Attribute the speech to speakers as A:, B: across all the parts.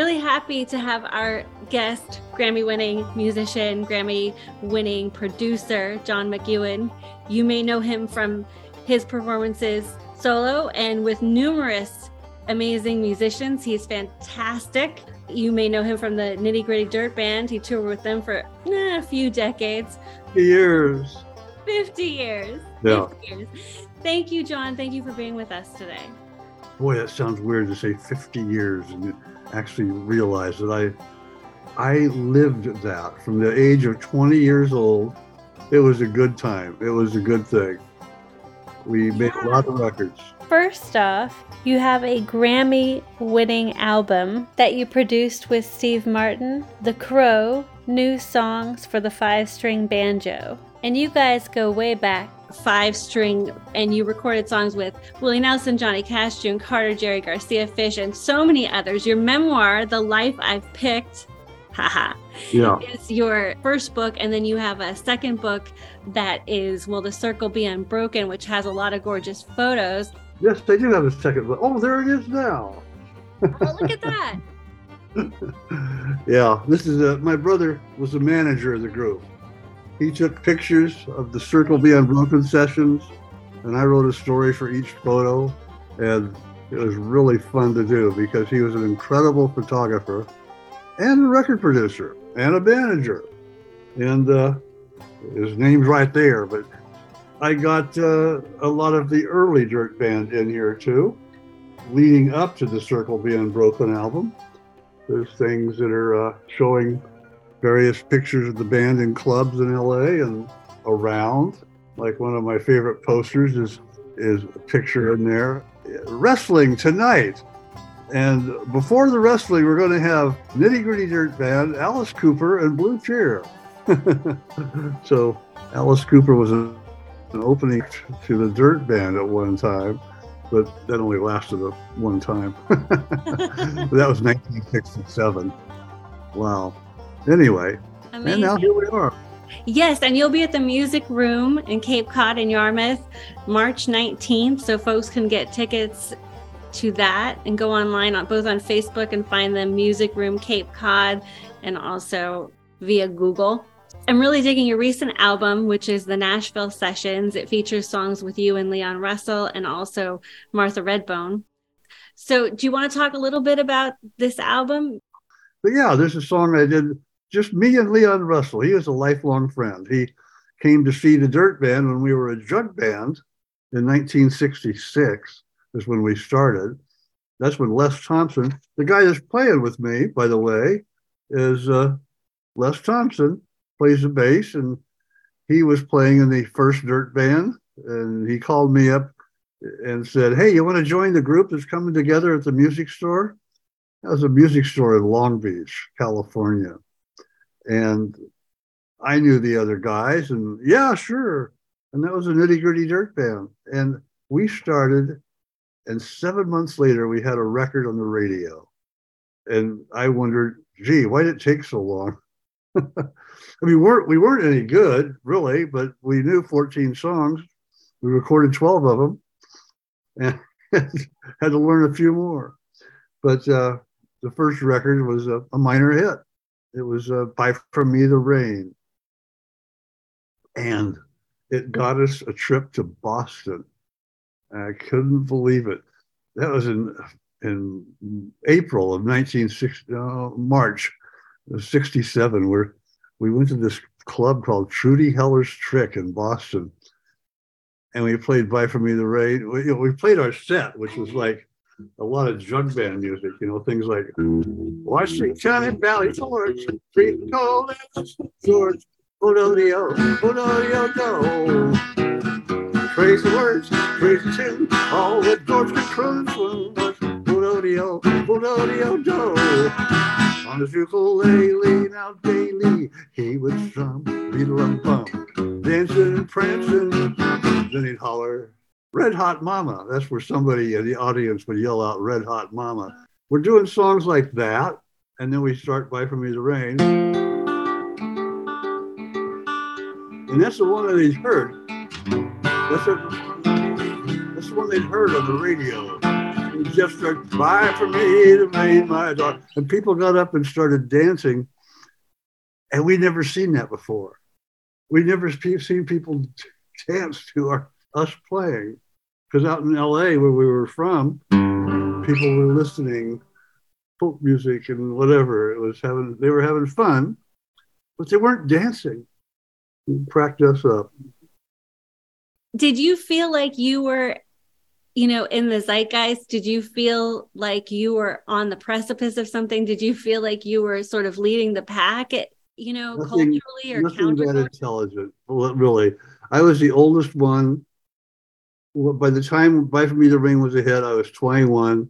A: happy to have our guest, Grammy winning musician, Grammy winning producer, John McEuen. You may know him from his performances solo and with numerous amazing musicians. He's fantastic. You may know him from the Nitty Gritty Dirt Band. He toured with them for eh, a few decades.
B: Years.
A: 50 years.
B: Yeah.
A: 50 years. Thank you, John. Thank you for being with us today.
B: Boy, that sounds weird to say 50 years. And actually realize that I I lived that from the age of 20 years old. It was a good time. It was a good thing. We made a lot of records.
A: First off, you have a Grammy winning album that you produced with Steve Martin, The Crow, New Songs for the Five String Banjo. And you guys go way back five string and you recorded songs with Willie Nelson, Johnny Cash, June Carter, Jerry Garcia Fish, and so many others. Your memoir, The Life I've Picked, haha,
B: yeah.
A: is your first book. And then you have a second book that is Will the Circle Be Unbroken, which has a lot of gorgeous photos.
B: Yes, they do have a second book. Oh, there it is now.
A: oh, look at that.
B: yeah, this is a, my brother was the manager of the group. He took pictures of the Circle Be Unbroken sessions, and I wrote a story for each photo. And it was really fun to do because he was an incredible photographer and a record producer and a manager. And uh, his name's right there. But I got uh, a lot of the early Dirt Band in here too, leading up to the Circle Be Unbroken album. There's things that are uh, showing various pictures of the band in clubs in LA and around. Like one of my favorite posters is is a picture in there. Wrestling tonight. And before the wrestling, we're going to have Nitty Gritty Dirt Band, Alice Cooper, and Blue Cheer. so Alice Cooper was an opening to the Dirt Band at one time, but that only lasted one time. that was 1967. Wow. Anyway, Amazing. and now here we are.
A: Yes, and you'll be at the Music Room in Cape Cod in Yarmouth March 19th. So folks can get tickets to that and go online on both on Facebook and find the Music Room Cape Cod and also via Google. I'm really digging your recent album, which is the Nashville Sessions. It features songs with you and Leon Russell and also Martha Redbone. So, do you want to talk a little bit about this album?
B: But yeah, there's a song I did just me and Leon Russell. He was a lifelong friend. He came to see the Dirt Band when we were a jug band in 1966, is when we started. That's when Les Thompson, the guy that's playing with me, by the way, is uh, Les Thompson, plays the bass, and he was playing in the first Dirt Band. And he called me up and said, Hey, you want to join the group that's coming together at the music store? That was a music store in Long Beach, California. And I knew the other guys, and yeah, sure. And that was a nitty gritty dirt band. And we started, and seven months later, we had a record on the radio. And I wondered, gee, why did it take so long? I mean, we weren't we weren't any good, really, but we knew 14 songs. We recorded 12 of them, and had to learn a few more. But uh, the first record was a, a minor hit. It was uh, Buy From Me the Rain. And it got us a trip to Boston. I couldn't believe it. That was in in April of 1960, uh, March of 67, where we went to this club called Trudy Heller's Trick in Boston. And we played Buy For Me the Rain. We, you know, we played our set, which was like a lot of jug band music, you know, things like mm-hmm. Washington and Valley George, Free Cold George, Ododio, Ododio, do. Crazy words, crazy tune, all that George could cruise was Ododio, Ododio, do. On his ukulele now daily, he would strum, beetle and bum, dancing and prancing, then he'd holler, Red Hot Mama. That's where somebody in the audience would yell out Red Hot Mama. We're doing songs like that, and then we start by For Me the Rain. And that's the one that he's heard. That's, a, that's the one they'd heard on the radio. It just started, Buy For Me the Rain, my daughter. And people got up and started dancing, and we'd never seen that before. We'd never seen people dance to our us playing because out in LA where we were from, people were listening folk music and whatever. It was having they were having fun, but they weren't dancing. It cracked us up.
A: Did you feel like you were, you know, in the zeitgeist? Did you feel like you were on the precipice of something? Did you feel like you were sort of leading the pack? At, you know, nothing, culturally or
B: nothing that intelligent. Really, I was the oldest one by the time Bye For Me the Ring was ahead, I was 21.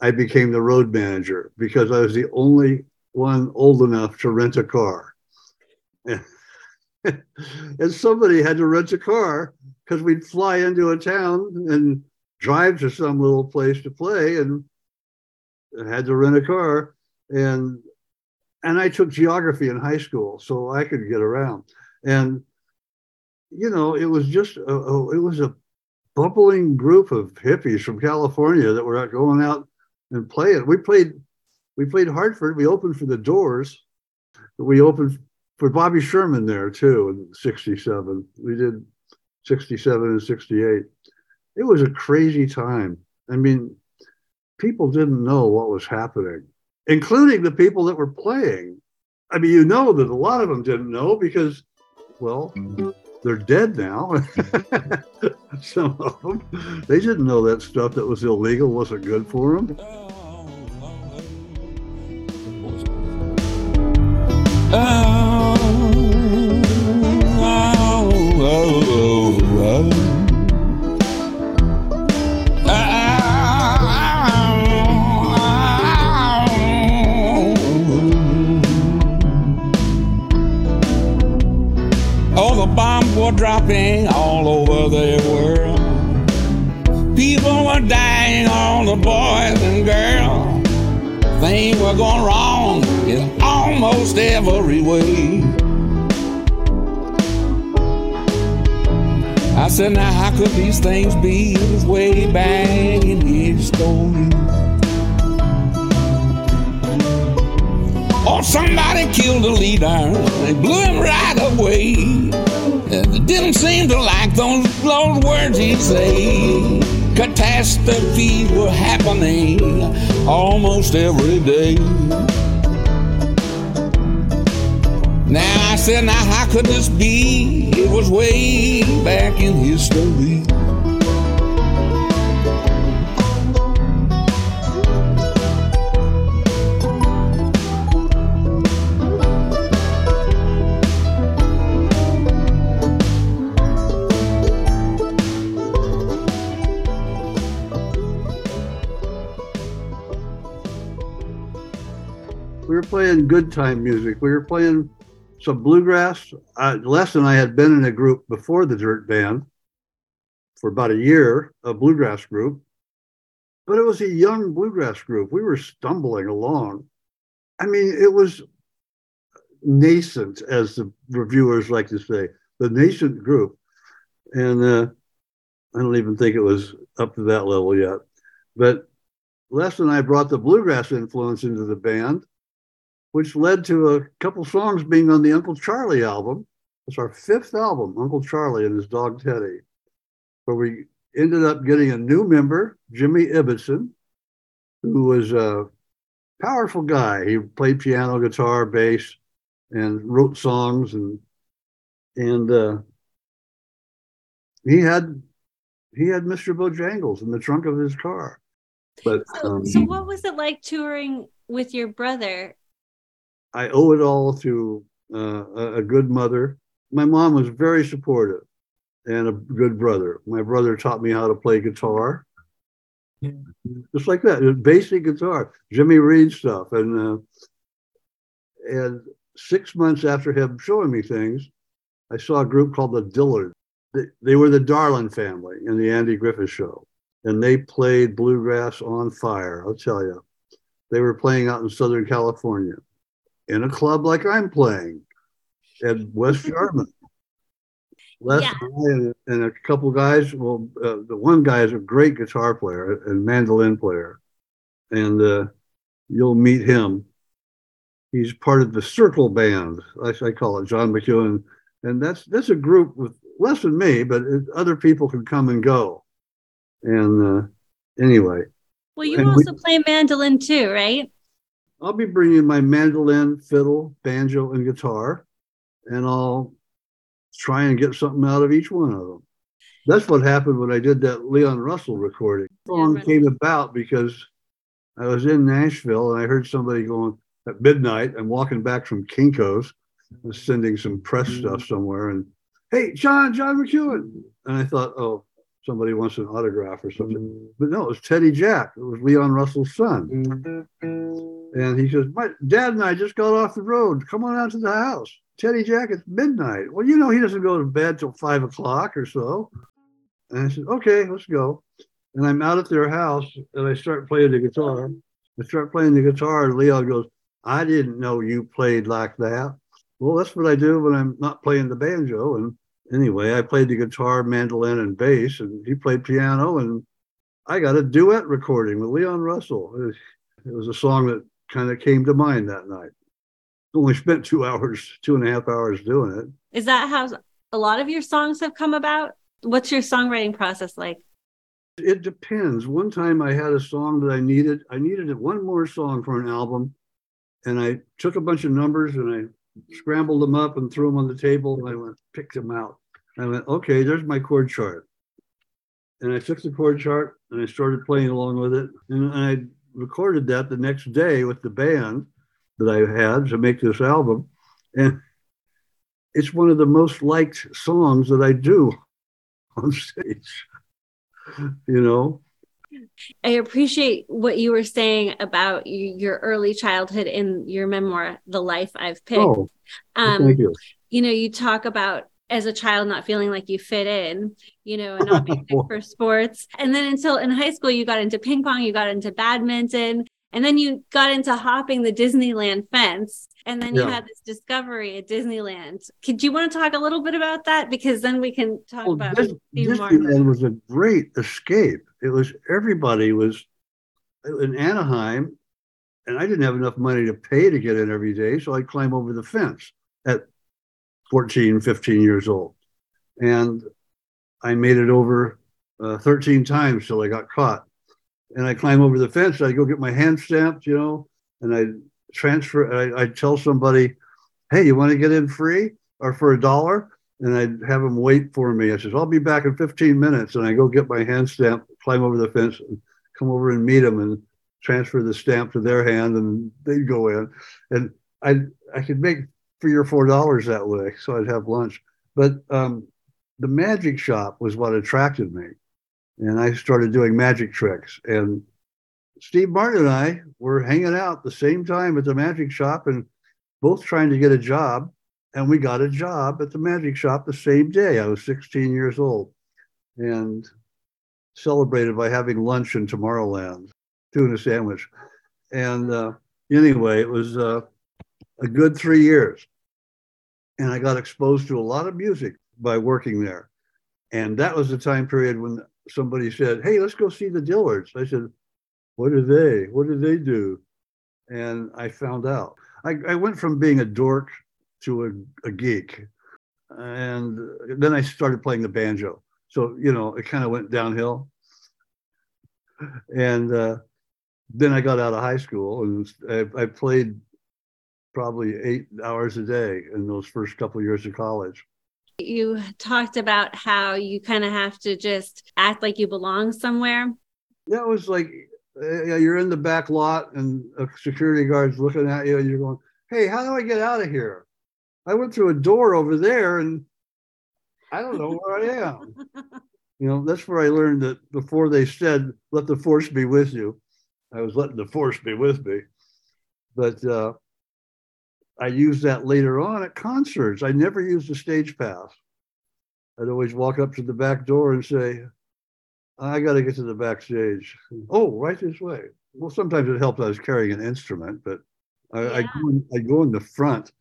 B: I became the road manager because I was the only one old enough to rent a car. and somebody had to rent a car because we'd fly into a town and drive to some little place to play and had to rent a car. And and I took geography in high school, so I could get around. And you know, it was just a, a, it was a bubbling group of hippies from California that were going out and playing. We played, we played Hartford. We opened for the Doors. We opened for Bobby Sherman there too in '67. We did '67 and '68. It was a crazy time. I mean, people didn't know what was happening, including the people that were playing. I mean, you know that a lot of them didn't know because, well, they're dead now. Some of them, they didn't know that stuff that was illegal wasn't good for them. Oh, oh, oh,
C: were dropping all over the world. People were dying, all the boys and girls. Things were going wrong in almost every way. I said, now how could these things be this way back in history? Or somebody killed the leader, they blew him right away. Didn't seem to like those, those words he'd say. Catastrophes were happening almost every day. Now I said, now how could this be? It was way back in history.
B: Playing good time music. We were playing some bluegrass. Uh, Les and I had been in a group before the Dirt Band for about a year, a bluegrass group, but it was a young bluegrass group. We were stumbling along. I mean, it was nascent, as the reviewers like to say, the nascent group. And uh, I don't even think it was up to that level yet. But Les and I brought the bluegrass influence into the band which led to a couple songs being on the Uncle Charlie album. It's our fifth album, Uncle Charlie and his dog Teddy, where we ended up getting a new member, Jimmy Ibbotson, who was a powerful guy. He played piano, guitar, bass, and wrote songs and and uh, he had he had Mr. Bojangles in the trunk of his car. But
A: so,
B: um,
A: so what was it like touring with your brother?
B: I owe it all to uh, a, good mother. My mom was very supportive and a good brother. My brother taught me how to play guitar. Just like that, basic guitar, Jimmy Reed stuff, and uh, and six months after him showing me things, I saw a group called the Dillards. They, they were the Darling family in the Andy Griffith show, and they played bluegrass on fire. I'll tell you, they were playing out in Southern California in a club like I'm playing at West Yarmouth. Les
A: Yeah.
B: and, I and, a couple guys. Well, uh, the one guy is a great guitar player and mandolin player, and uh, you'll meet him. He's part of the Circle Band, I, I call it, John McEuen, and that's that's a group with less than me, but it, other people can come and go. And uh, anyway,
A: Well, you
B: And we-
A: also play mandolin too, right?
B: I'll be bringing my mandolin, fiddle, banjo, and guitar, and I'll try and get something out of each one of them. That's what happened when I did that Leon Russell recording. The song
A: right.
B: came about because I was in Nashville and I heard somebody going at midnight. I'm walking back from Kinko's, I was sending some press mm. stuff somewhere, and hey, John, John McEuen, and I thought, oh, somebody wants an autograph or something. Mm. But no, it was Teddy Jack. It was Leon Russell's son. Mm. And he says, My dad and I just got off the road. Come on out to the house. Teddy Jack, it's midnight. Well, you know, he doesn't go to bed till five o'clock or so. And I said, Okay, let's go. And I'm out at their house and I start playing the guitar. I start playing the guitar, and Leon goes, I didn't know you played like that. Well, that's what I do when I'm not playing the banjo. And anyway, I played the guitar, mandolin, and bass, and he played piano. And I got a duet recording with Leon Russell. It was, it was a song that kind of came to mind that night. Only spent two hours, two and a half hours doing it.
A: Is that how a lot of your songs have come about? What's your songwriting process like?
B: It depends. One time I had a song that I needed. I needed one more song for an album. And I took a bunch of numbers and I scrambled them up and threw them on the table. And I went, picked them out. I went, okay, there's my chord chart. And I took the chord chart and I started playing along with it. And I recorded that the next day with the band that I had to make this album. And it's one of the most liked songs that I do on stage. You know,
A: I appreciate what you were saying about your early childhood in your memoir, The Life I've Picked.
B: oh,
A: um,
B: thank you.
A: you know, you talk about as a child not feeling like you fit in, you know, and not being good for sports. And then until in high school, you got into ping pong, you got into badminton, and then you got into hopping the Disneyland fence. And then you had this discovery at Disneyland. Could you want to talk a little bit about that? Because then we can talk
B: Well,
A: about
B: Dis- Disneyland was a great escape. It was everybody was in Anaheim, and I didn't have enough money to pay to get in every day, so I'd climb over the fence at 14, 15 years old, and I made it over uh, 13 times till I got caught. And I climb over the fence. I go get my hand stamped, you know, and I transfer. I, tell somebody, "Hey, you want to get in free or for a dollar?" and I'd have them wait for me. I says, I'll be back in 15 minutes. And I go get my hand stamp, climb over the fence, and come over and meet them and transfer the stamp to their hand, and they'd go in. And I I could make three or four dollars that way, so I'd have lunch. But um, the magic shop was what attracted me, and I started doing magic tricks. And Steve Martin and I were hanging out the same time at the magic shop, and both trying to get a job and we got a job at the magic shop the same day. I was 16 years old and celebrated by having lunch in Tomorrowland, tuna sandwich. And uh, anyway, it was uh, a good three years. And I got exposed to a lot of music by working there. And that was the time period when somebody said, Hey, let's go see the Dillards. I said, What are they? What do they do? And I found out. I, I went from being a dork to a, a geek. And then I started playing the banjo. So, you know, it kind of went downhill. And uh, then I got out of high school and I, I played probably eight hours a day in those first couple of years of college.
A: You talked about how you kind of have to just act like you belong somewhere.
B: That was like uh, you're in the back lot and a security guard's looking at you and you're going, Hey, how do I get out of here? I went through a door over there and I don't know where I am. you know, that's where I learned that before they said, let the force be with you, I was letting the force be with me. But uh, I used that later on at concerts. I never used a stage pass. I'd always walk up to the back door and say, I got to get to the backstage. Oh, right this way. Well, sometimes it helped I was carrying an instrument, but I, yeah. I, go, in, I go in the front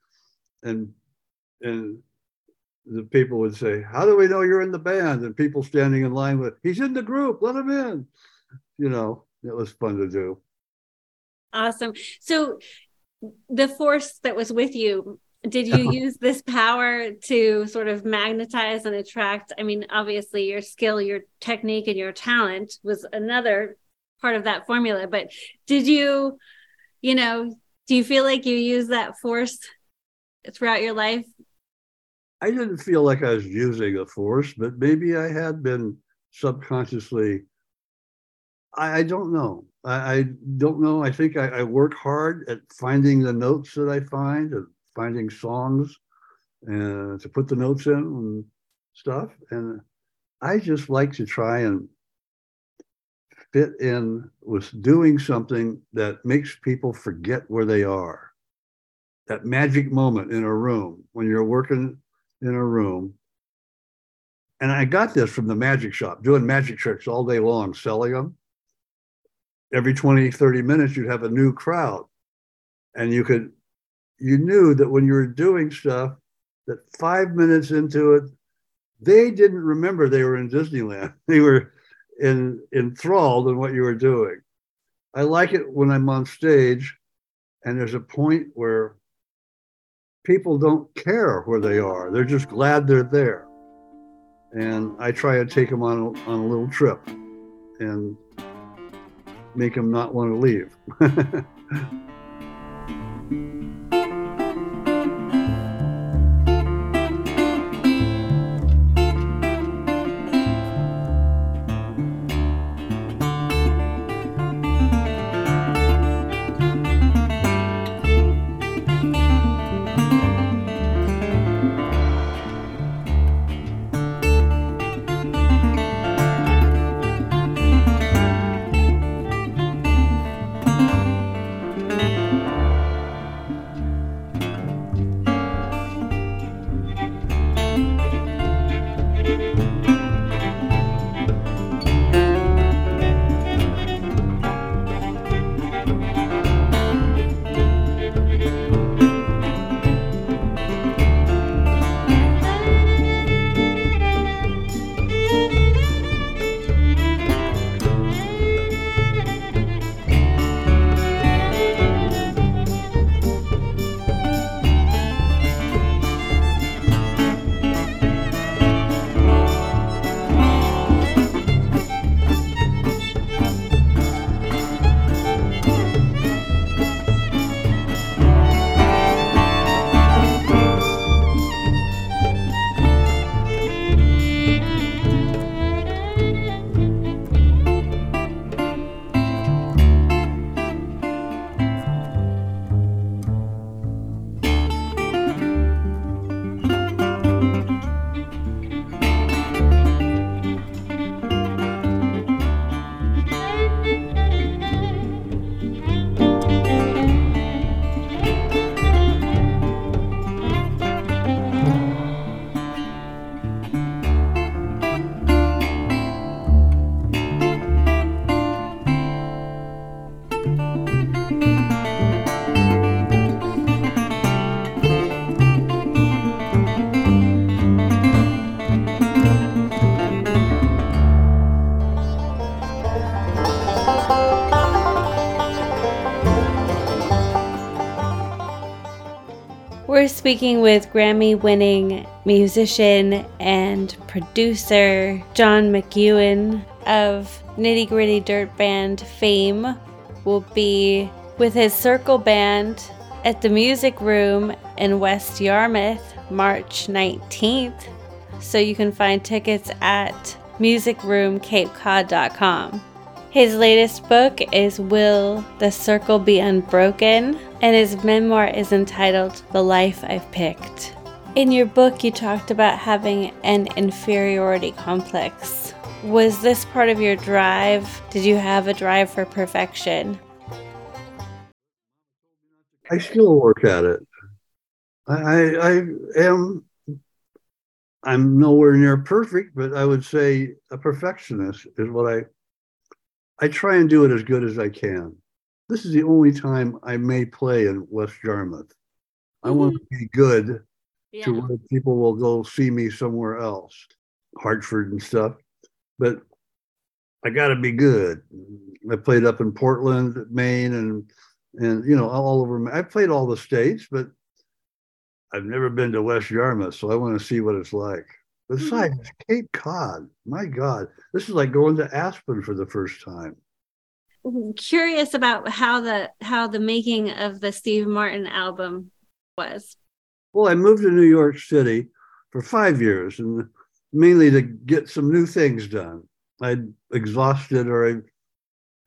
B: and and the people would say, How do we know you're in the band? And people standing in line with, He's in the group, let him in. You know, it was fun to do.
A: Awesome. So the force that was with you did you uh-huh. use this power to sort of magnetize and attract? I mean obviously your skill your technique and your talent was another part of that formula but did you you know do you feel like you use that force throughout your life?
B: I didn't feel like i was using a force but maybe i had been subconsciously i, I don't know I, I don't know. I think I, I, work hard at finding the notes that I find and finding songs and to put the notes in and stuff. And I just like to try and fit in with doing something that makes people forget where they are. That magic moment in a room when you're working in a room. And I got this from the magic shop, doing magic tricks all day long, selling them every 20, 30 minutes, you'd have a new crowd. And you could, you knew that when you were doing stuff, that five minutes into it, they didn't remember they were in Disneyland. They were in, enthralled in what you were doing. I like it when I'm on stage and there's a point where people don't care where they are. They're just glad they're there. And I try to take them on, on a little trip. And make them not want to leave.
A: We're speaking with Grammy winning musician and producer John McEuen of Nitty Gritty Dirt Band fame. will be with his circle band at the Music Room in West Yarmouth, March 19th. So you can find tickets at musicroomcapecod.com. His latest book is Will the Circle Be Unbroken? and his memoir is entitled The Life I've Picked. In your book, you talked about having an inferiority complex. Was this part of your drive? Did you have a drive for perfection?
B: I still work at it. I, I, am. I'm nowhere near perfect, but I would say a perfectionist is what I. I try and do it as good as I can. This is the only time I may play in West Yarmouth. I mm-hmm. want to be good
A: Yeah.
B: to where people will go see me somewhere else, Hartford and stuff. But I got to be good. I played up in Portland, Maine, and and you know all over. I played all the states, but I've never been to West Yarmouth, so I want to see what it's like. Besides, Cape Cod, my God, this is like going to Aspen for the first time.
A: Curious about how the how the making of the Steve Martin album was.
B: Well, I moved to New York City for five years, and mainly to get some new things done. I'd exhausted, or I,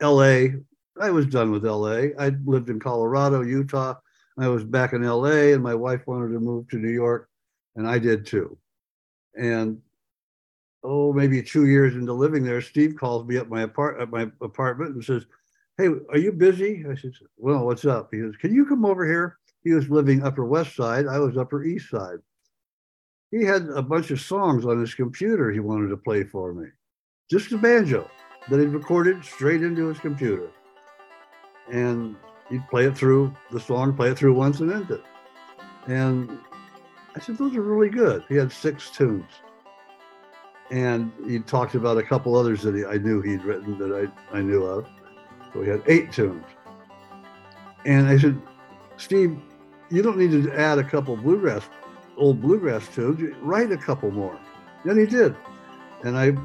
B: L.A. I was done with L.A. I lived in Colorado, Utah. I was back in L.A., and my wife wanted to move to New York, and I did too. And oh, maybe two years into living there, Steve calls me up my apart at my apartment and says, "Hey, are you busy?" I said, "Well, what's up?" He says, "Can you come over here?" He was living Upper West Side. I was Upper East Side. He had a bunch of songs on his computer he wanted to play for me, just a banjo that he'd recorded straight into his computer. And he'd play it through the song, play it through once, and end it. And I said, Those are really good. He had six tunes. And he talked about a couple others that he, I knew he'd written that I, I knew of. So he had eight tunes. And I said, Steve, you don't need to add a couple bluegrass, old bluegrass tunes. Write a couple more. And he did. And I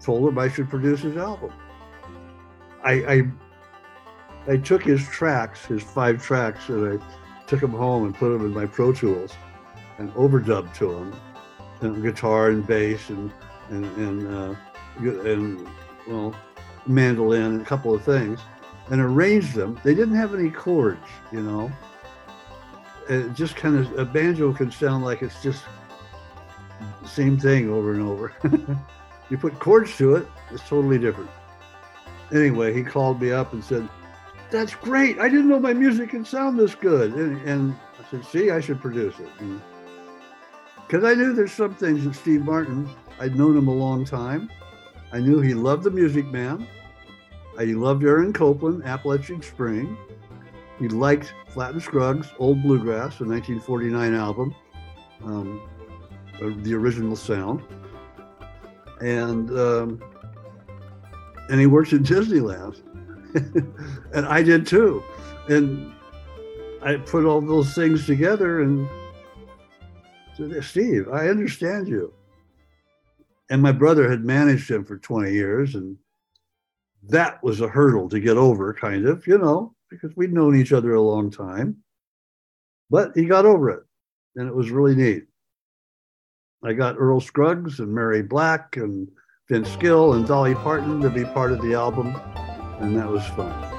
B: told him I should produce his album. I, I I took his tracks, his five tracks, and I took them home and put them in my Pro Tools and overdubbed to them, and guitar and bass and and and uh, and well, mandolin and a couple of things, and arranged them. They didn't have any chords, you know. It just kind of a banjo can sound like it's just the same thing over and over. you put chords to it, it's totally different. Anyway, he called me up and said, "That's great! I didn't know my music could sound this good." And, and I said, "See, I should produce it." Because I knew there's some things that Steve Martin. I'd known him a long time. I knew he loved the Music Man. I loved Aaron Copland, Appalachian Spring. He liked Flatt and Scruggs, Old Bluegrass, a 1949 album, um, uh, the original sound. And um, and he works at Disneyland, and I did too. And I put all those things together and said, Steve, I understand you. And my brother had managed him for 20 years, and that was a hurdle to get over, kind of, you know, because we'd known each other a long time. But he got over it, and it was really neat. I got Earl Scruggs and Mary Black and Vince Gill and Dolly Parton to be part of the album, and that was fun.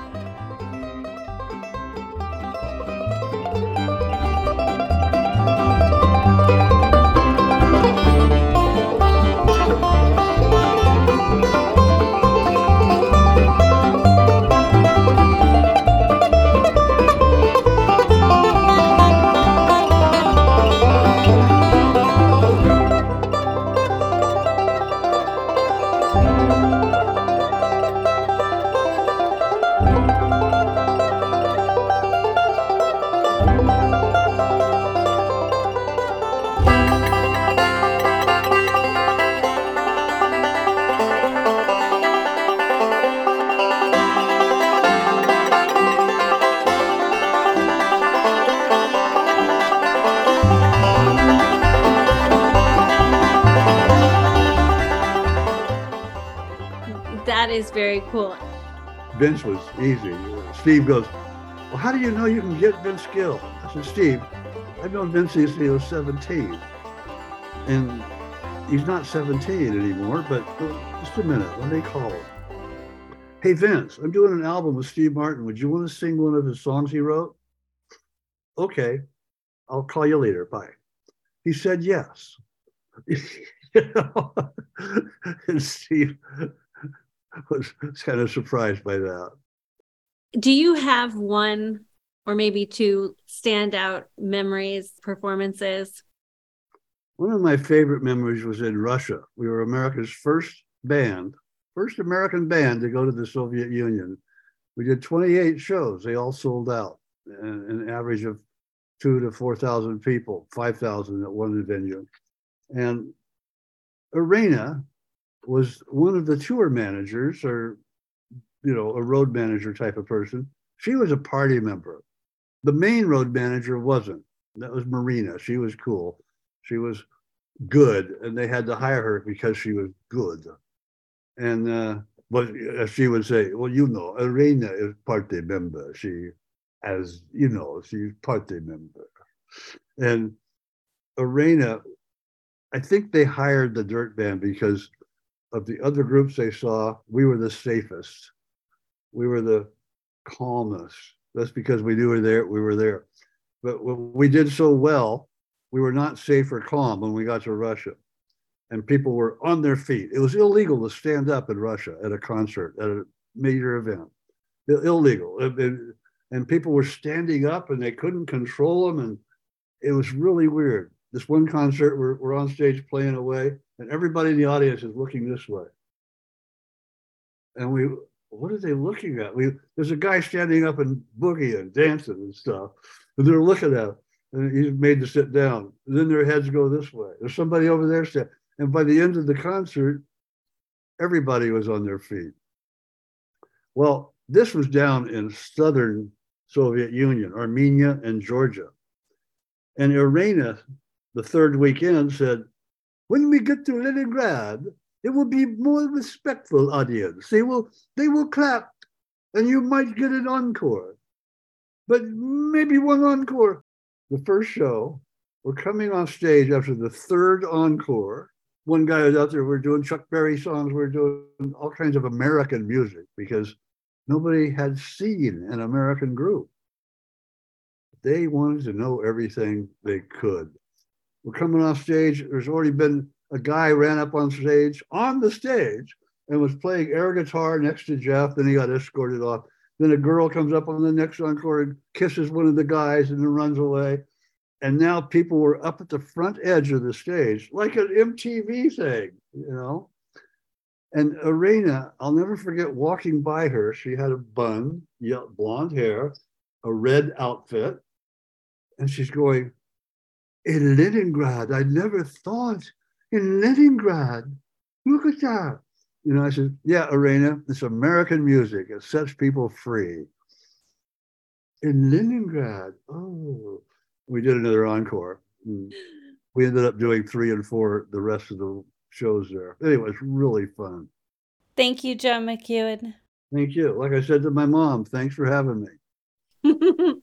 A: That is very cool.
B: Vince was easy. Steve goes, well, how do you know you can get Vince Gill? I said, Steve, I've known Vince since he was 17. And he's not 17 anymore, but just a minute, let me call him. Hey, Vince, I'm doing an album with Steve Martin. Would you want to sing one of his songs he wrote? Okay, I'll call you later. Bye. He said yes. you know? and Steve was kind of surprised by that.
A: Do you have one or maybe two standout memories, performances?
B: One of my favorite memories was in Russia. We were America's first band, first American band to go to the Soviet Union. We did 28 shows. They all sold out, an average of two to 4,000 people, 5,000 at one venue. And Irena was one of the tour managers or, you know, a road manager type of person. She was a party member. The main road manager wasn't. That was Marina. She was cool. She was good, and they had to hire her because she was good. And uh, but she would say, "Well, you know, Irena is party member. She, as you know, she's party member." And Irena I think they hired the Dirt Band because of the other groups they saw. We were the safest. We were the calmest that's because we knew we were there. We were there, but we did so well, we were not safe or calm when we got to Russia, and people were on their feet. It was illegal to stand up in Russia at a concert at a major event. illegal, and people were standing up and they couldn't control them, and it was really weird. This one concert, we're, we're on stage playing away, and everybody in the audience is looking this way. And we what are they looking at? We there's a guy standing up and boogie and dancing and stuff, and they're looking at him, and he's made to sit down. And then their heads go this way. There's somebody over there standing, and by the end of the concert, everybody was on their feet. Well, this was down in southern Soviet Union, Armenia and Georgia, and Irena, the third weekend, said, "When we get to Leningrad." it will be more respectful audience. They will they will clap, and you might get an encore, but maybe one encore. The first show, we're coming off stage after the third encore. One guy was out there. We're doing Chuck Berry songs. We're doing all kinds of American music because nobody had seen an American group. They wanted to know everything they could. We're coming off stage. There's already been a guy ran up on stage, on the stage, and was playing air guitar next to Jeff. Then he got escorted off. Then a girl comes up on the next encore and kisses one of the guys and then runs away. And now people were up at the front edge of the stage, like an MTV thing, you know. And Irena, I'll never forget walking by her. She had a bun, blonde hair, a red outfit. And she's going, in Leningrad, I never thought in Leningrad. Look at that. You know, I said, yeah, Irena, it's American music. It sets people free. In Leningrad, oh, we did another encore. Mm. We ended up doing three and four the rest of the shows there. Anyway, it's really fun.
A: Thank you, John McEuen.
B: Thank you. Like I said to my mom, thanks for having me.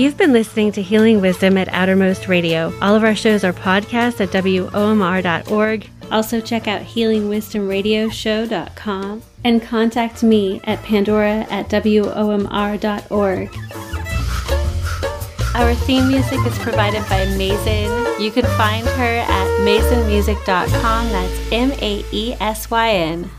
A: You've been listening to Healing Wisdom at Outermost Radio. All of our shows are podcasts at WOMR.org. Also, check out healingwisdomradioshow.com and contact me at Pandora at WOMR.org. Our theme music is provided by Maesyn. You can find her at maesynmusic.com. That's M A E S Y N.